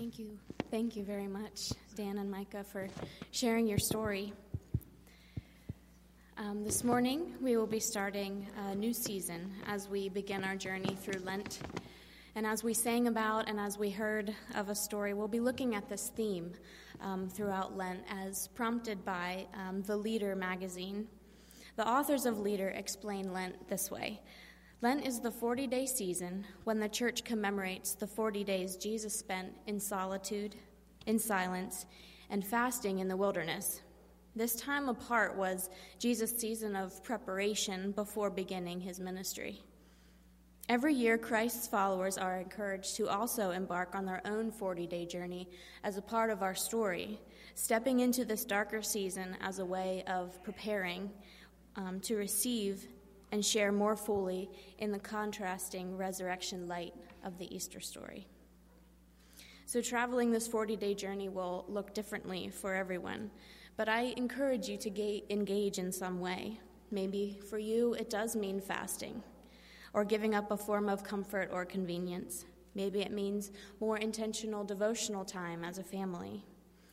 Thank you. Thank you very much, Dan and Micah, for sharing your story. Um, this morning, we will be starting a new season as we begin our journey through Lent. And as we sang about and as we heard of a story, we'll be looking at this theme um, throughout Lent as prompted by um, the Leader magazine. The authors of Leader explain Lent this way Lent is the 40 day season when the church commemorates the 40 days Jesus spent in solitude, in silence, and fasting in the wilderness. This time apart was Jesus' season of preparation before beginning his ministry. Every year, Christ's followers are encouraged to also embark on their own 40 day journey as a part of our story, stepping into this darker season as a way of preparing um, to receive and share more fully in the contrasting resurrection light of the Easter story. So, traveling this 40 day journey will look differently for everyone, but I encourage you to ga- engage in some way. Maybe for you, it does mean fasting or giving up a form of comfort or convenience. Maybe it means more intentional devotional time as a family.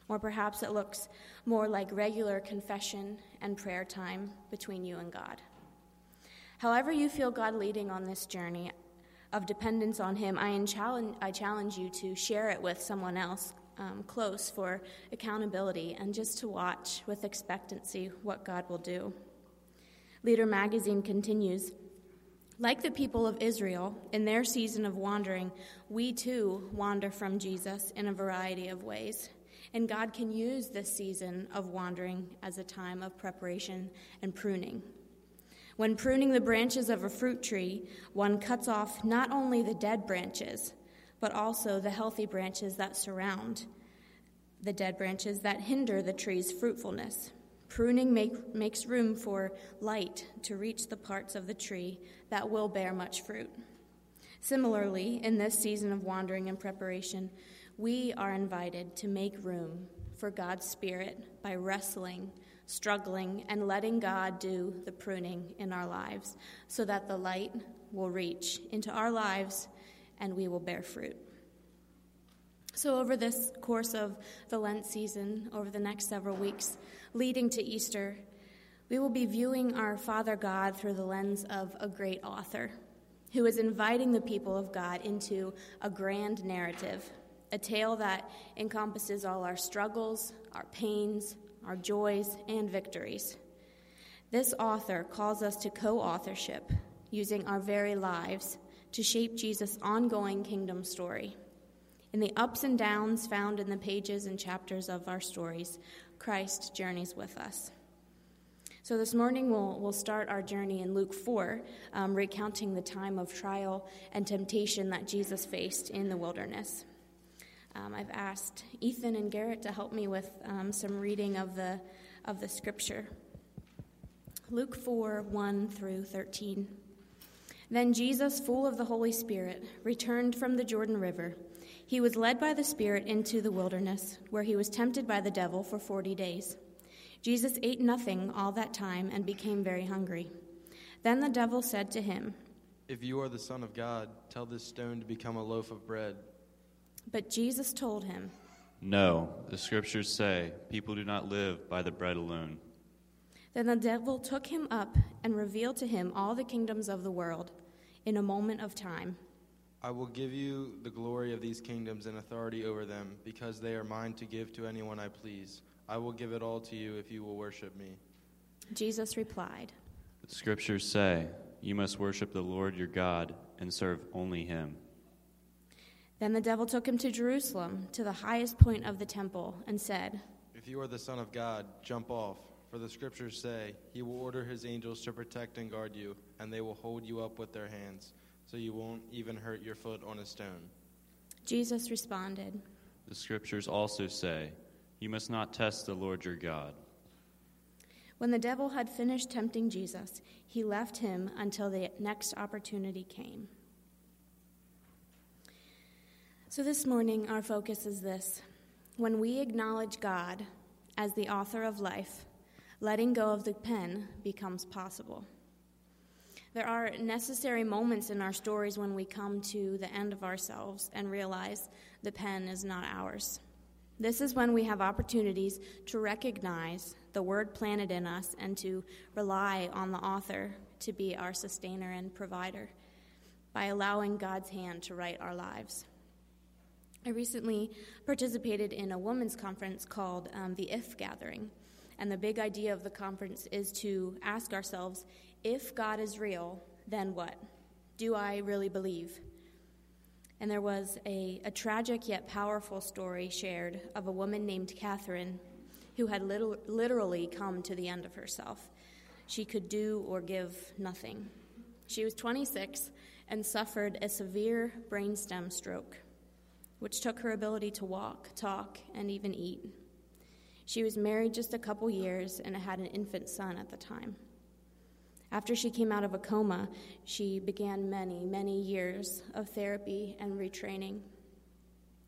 Or perhaps it looks more like regular confession and prayer time between you and God. However, you feel God leading on this journey of dependence on Him, I challenge, I challenge you to share it with someone else um, close for accountability and just to watch with expectancy what God will do. Leader magazine continues Like the people of Israel, in their season of wandering, we too wander from Jesus in a variety of ways. And God can use this season of wandering as a time of preparation and pruning. When pruning the branches of a fruit tree, one cuts off not only the dead branches, but also the healthy branches that surround the dead branches that hinder the tree's fruitfulness. Pruning make, makes room for light to reach the parts of the tree that will bear much fruit. Similarly, in this season of wandering and preparation, we are invited to make room for God's Spirit by wrestling struggling, and letting God do the pruning in our lives so that the light will reach into our lives and we will bear fruit. So, over this course of the Lent season, over the next several weeks leading to Easter, we will be viewing our Father God through the lens of a great author who is inviting the people of God into a grand narrative, a tale that encompasses all our struggles, our pains, our joys, and victories. This author calls us to co authorship, using our very lives to shape Jesus' ongoing kingdom story. In the ups and downs found in the pages and chapters of our stories, Christ journeys with us. So this morning we'll, we'll start our journey in Luke 4, um, recounting the time of trial and temptation that Jesus faced in the wilderness. Um, I've asked Ethan and Garrett to help me with um, some reading of the, of the scripture. Luke 4 1 through 13. Then Jesus, full of the Holy Spirit, returned from the Jordan River. He was led by the Spirit into the wilderness, where he was tempted by the devil for forty days. Jesus ate nothing all that time and became very hungry. Then the devil said to him, If you are the Son of God, tell this stone to become a loaf of bread. But Jesus told him, No, the scriptures say, people do not live by the bread alone. Then the devil took him up and revealed to him all the kingdoms of the world in a moment of time. I will give you the glory of these kingdoms and authority over them, because they are mine to give to anyone I please. I will give it all to you if you will worship me. Jesus replied, The scriptures say, You must worship the Lord your God and serve only him. Then the devil took him to Jerusalem, to the highest point of the temple, and said, If you are the Son of God, jump off. For the scriptures say, He will order His angels to protect and guard you, and they will hold you up with their hands, so you won't even hurt your foot on a stone. Jesus responded, The scriptures also say, You must not test the Lord your God. When the devil had finished tempting Jesus, he left him until the next opportunity came. So, this morning, our focus is this. When we acknowledge God as the author of life, letting go of the pen becomes possible. There are necessary moments in our stories when we come to the end of ourselves and realize the pen is not ours. This is when we have opportunities to recognize the word planted in us and to rely on the author to be our sustainer and provider by allowing God's hand to write our lives. I recently participated in a women's conference called um, the If Gathering. And the big idea of the conference is to ask ourselves if God is real, then what? Do I really believe? And there was a, a tragic yet powerful story shared of a woman named Catherine who had little, literally come to the end of herself. She could do or give nothing. She was 26 and suffered a severe brainstem stroke, which took her ability to walk, talk, and even eat. She was married just a couple years and had an infant son at the time. After she came out of a coma, she began many, many years of therapy and retraining.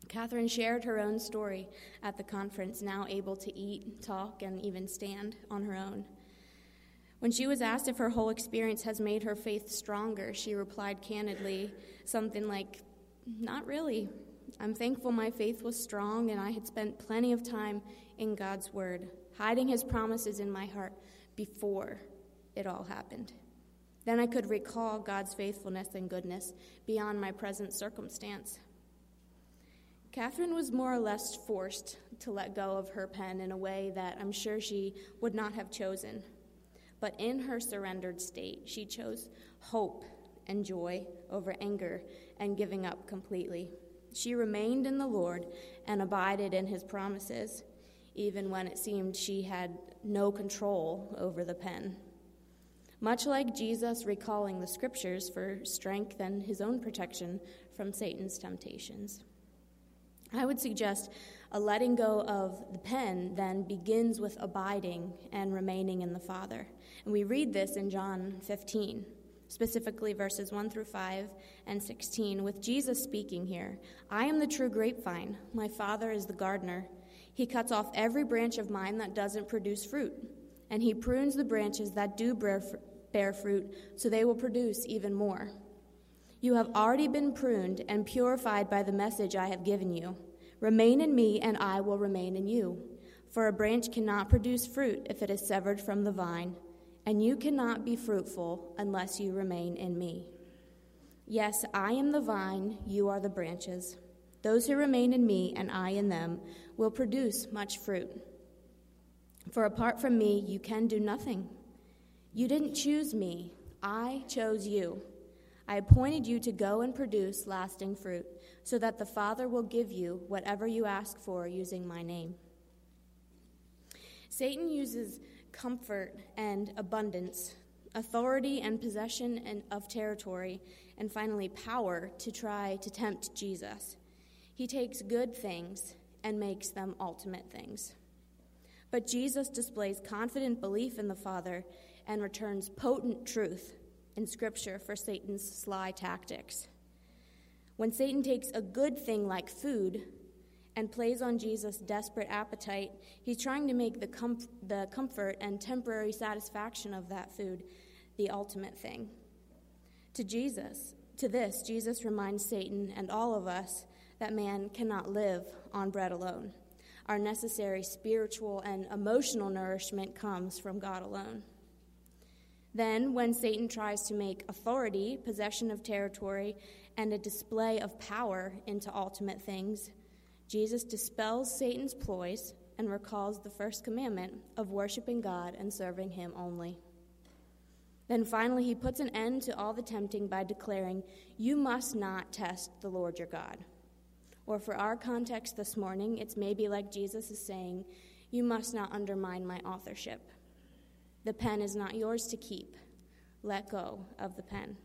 Catherine shared her own story at the conference, now able to eat, talk, and even stand on her own. When she was asked if her whole experience has made her faith stronger, she replied candidly something like, Not really. I'm thankful my faith was strong and I had spent plenty of time in God's Word, hiding His promises in my heart before it all happened. Then I could recall God's faithfulness and goodness beyond my present circumstance. Catherine was more or less forced to let go of her pen in a way that I'm sure she would not have chosen. But in her surrendered state, she chose hope and joy over anger and giving up completely. She remained in the Lord and abided in his promises, even when it seemed she had no control over the pen much like Jesus recalling the scriptures for strength and his own protection from Satan's temptations. I would suggest a letting go of the pen then begins with abiding and remaining in the Father. And we read this in John 15, specifically verses 1 through 5 and 16, with Jesus speaking here I am the true grapevine, my Father is the gardener. He cuts off every branch of mine that doesn't produce fruit, and he prunes the branches that do bear, bear fruit, so they will produce even more. You have already been pruned and purified by the message I have given you. Remain in me, and I will remain in you. For a branch cannot produce fruit if it is severed from the vine, and you cannot be fruitful unless you remain in me. Yes, I am the vine, you are the branches. Those who remain in me, and I in them, will produce much fruit. For apart from me, you can do nothing. You didn't choose me, I chose you. I appointed you to go and produce lasting fruit, so that the Father will give you whatever you ask for using my name. Satan uses comfort and abundance, authority and possession and of territory, and finally power to try to tempt Jesus. He takes good things and makes them ultimate things. But Jesus displays confident belief in the Father and returns potent truth in Scripture for Satan's sly tactics. When Satan takes a good thing like food and plays on Jesus' desperate appetite, he's trying to make the, com- the comfort and temporary satisfaction of that food the ultimate thing. To Jesus, to this, Jesus reminds Satan and all of us that man cannot live on bread alone. Our necessary spiritual and emotional nourishment comes from God alone. Then, when Satan tries to make authority, possession of territory, and a display of power into ultimate things, Jesus dispels Satan's ploys and recalls the first commandment of worshiping God and serving Him only. Then finally, he puts an end to all the tempting by declaring, You must not test the Lord your God. Or for our context this morning, it's maybe like Jesus is saying, You must not undermine my authorship. The pen is not yours to keep. Let go of the pen.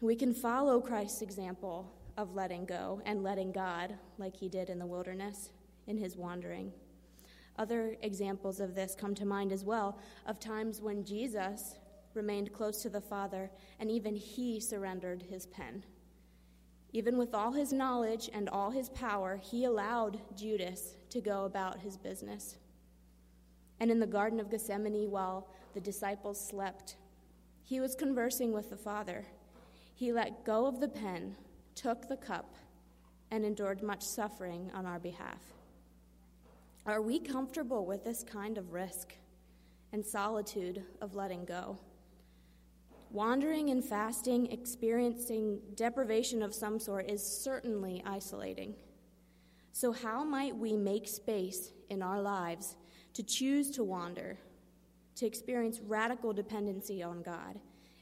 We can follow Christ's example of letting go and letting God, like he did in the wilderness in his wandering. Other examples of this come to mind as well of times when Jesus remained close to the Father and even he surrendered his pen. Even with all his knowledge and all his power, he allowed Judas to go about his business. And in the Garden of Gethsemane, while the disciples slept, He was conversing with the Father. He let go of the pen, took the cup, and endured much suffering on our behalf. Are we comfortable with this kind of risk and solitude of letting go? Wandering and fasting, experiencing deprivation of some sort, is certainly isolating. So, how might we make space in our lives to choose to wander, to experience radical dependency on God,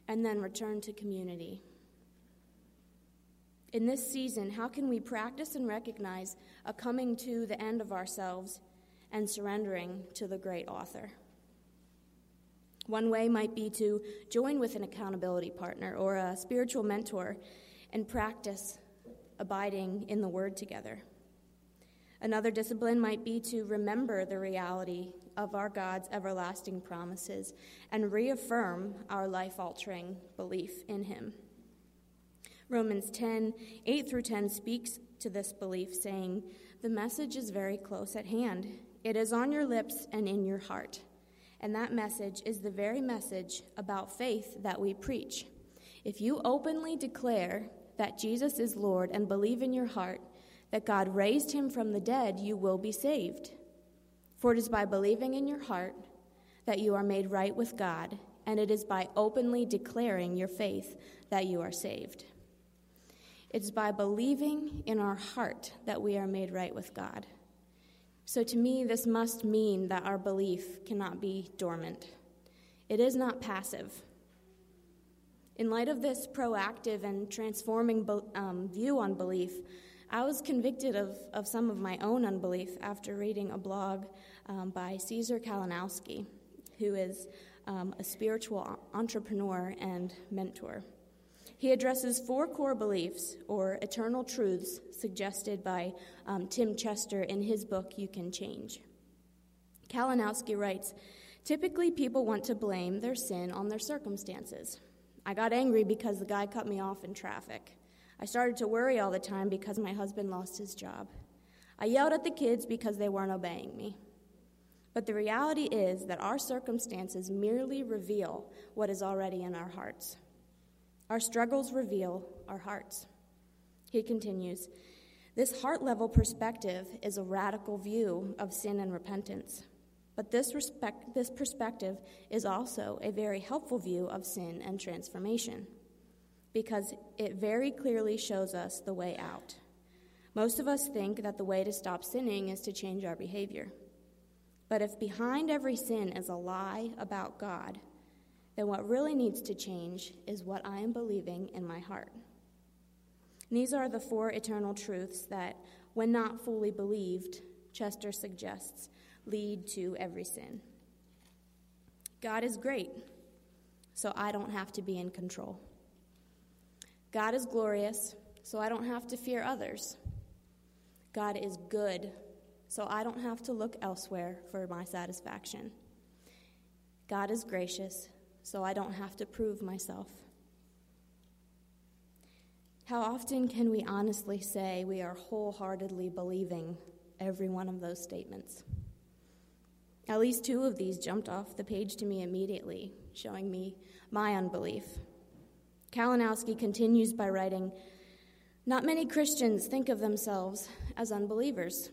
and then return to community? In this season, how can we practice and recognize a coming to the end of ourselves and surrendering to the great author? One way might be to join with an accountability partner or a spiritual mentor and practice abiding in the Word together. Another discipline might be to remember the reality of our God's everlasting promises and reaffirm our life altering belief in Him. Romans 10 8 through 10 speaks to this belief, saying, The message is very close at hand. It is on your lips and in your heart. And that message is the very message about faith that we preach. If you openly declare that Jesus is Lord and believe in your heart that God raised him from the dead, you will be saved. For it is by believing in your heart that you are made right with God, and it is by openly declaring your faith that you are saved. It is by believing in our heart that we are made right with God. So to me, this must mean that our belief cannot be dormant. It is not passive. In light of this proactive and transforming um, view on belief, I was convicted of, of some of my own unbelief after reading a blog um, by Caesar Kalinowski, who is um, a spiritual entrepreneur and mentor. He addresses four core beliefs or eternal truths suggested by um, Tim Chester in his book, You Can Change. Kalinowski writes Typically, people want to blame their sin on their circumstances. I got angry because the guy cut me off in traffic. I started to worry all the time because my husband lost his job. I yelled at the kids because they weren't obeying me. But the reality is that our circumstances merely reveal what is already in our hearts. Our struggles reveal our hearts. He continues This heart level perspective is a radical view of sin and repentance. But this, respect, this perspective is also a very helpful view of sin and transformation because it very clearly shows us the way out. Most of us think that the way to stop sinning is to change our behavior. But if behind every sin is a lie about God, then what really needs to change is what I am believing in my heart. And these are the four eternal truths that, when not fully believed, Chester suggests lead to every sin. God is great, so I don't have to be in control. God is glorious, so I don't have to fear others. God is good, so I don't have to look elsewhere for my satisfaction. God is gracious, so I don't have to prove myself. How often can we honestly say we are wholeheartedly believing every one of those statements? At least two of these jumped off the page to me immediately, showing me my unbelief. Kalinowski continues by writing Not many Christians think of themselves as unbelievers.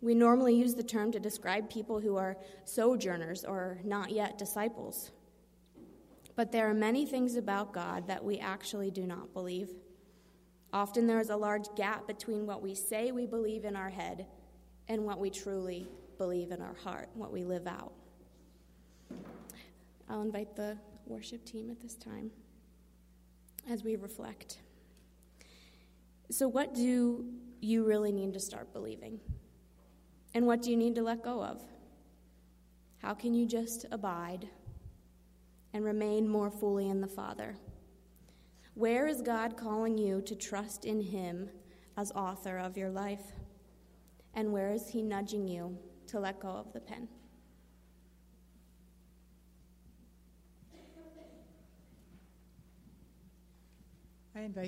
We normally use the term to describe people who are sojourners or not yet disciples. But there are many things about God that we actually do not believe. Often there is a large gap between what we say we believe in our head and what we truly believe in our heart, what we live out. I'll invite the worship team at this time as we reflect. So, what do you really need to start believing? And what do you need to let go of? How can you just abide and remain more fully in the Father? Where is God calling you to trust in Him as author of your life? And where is He nudging you to let go of the pen? I invite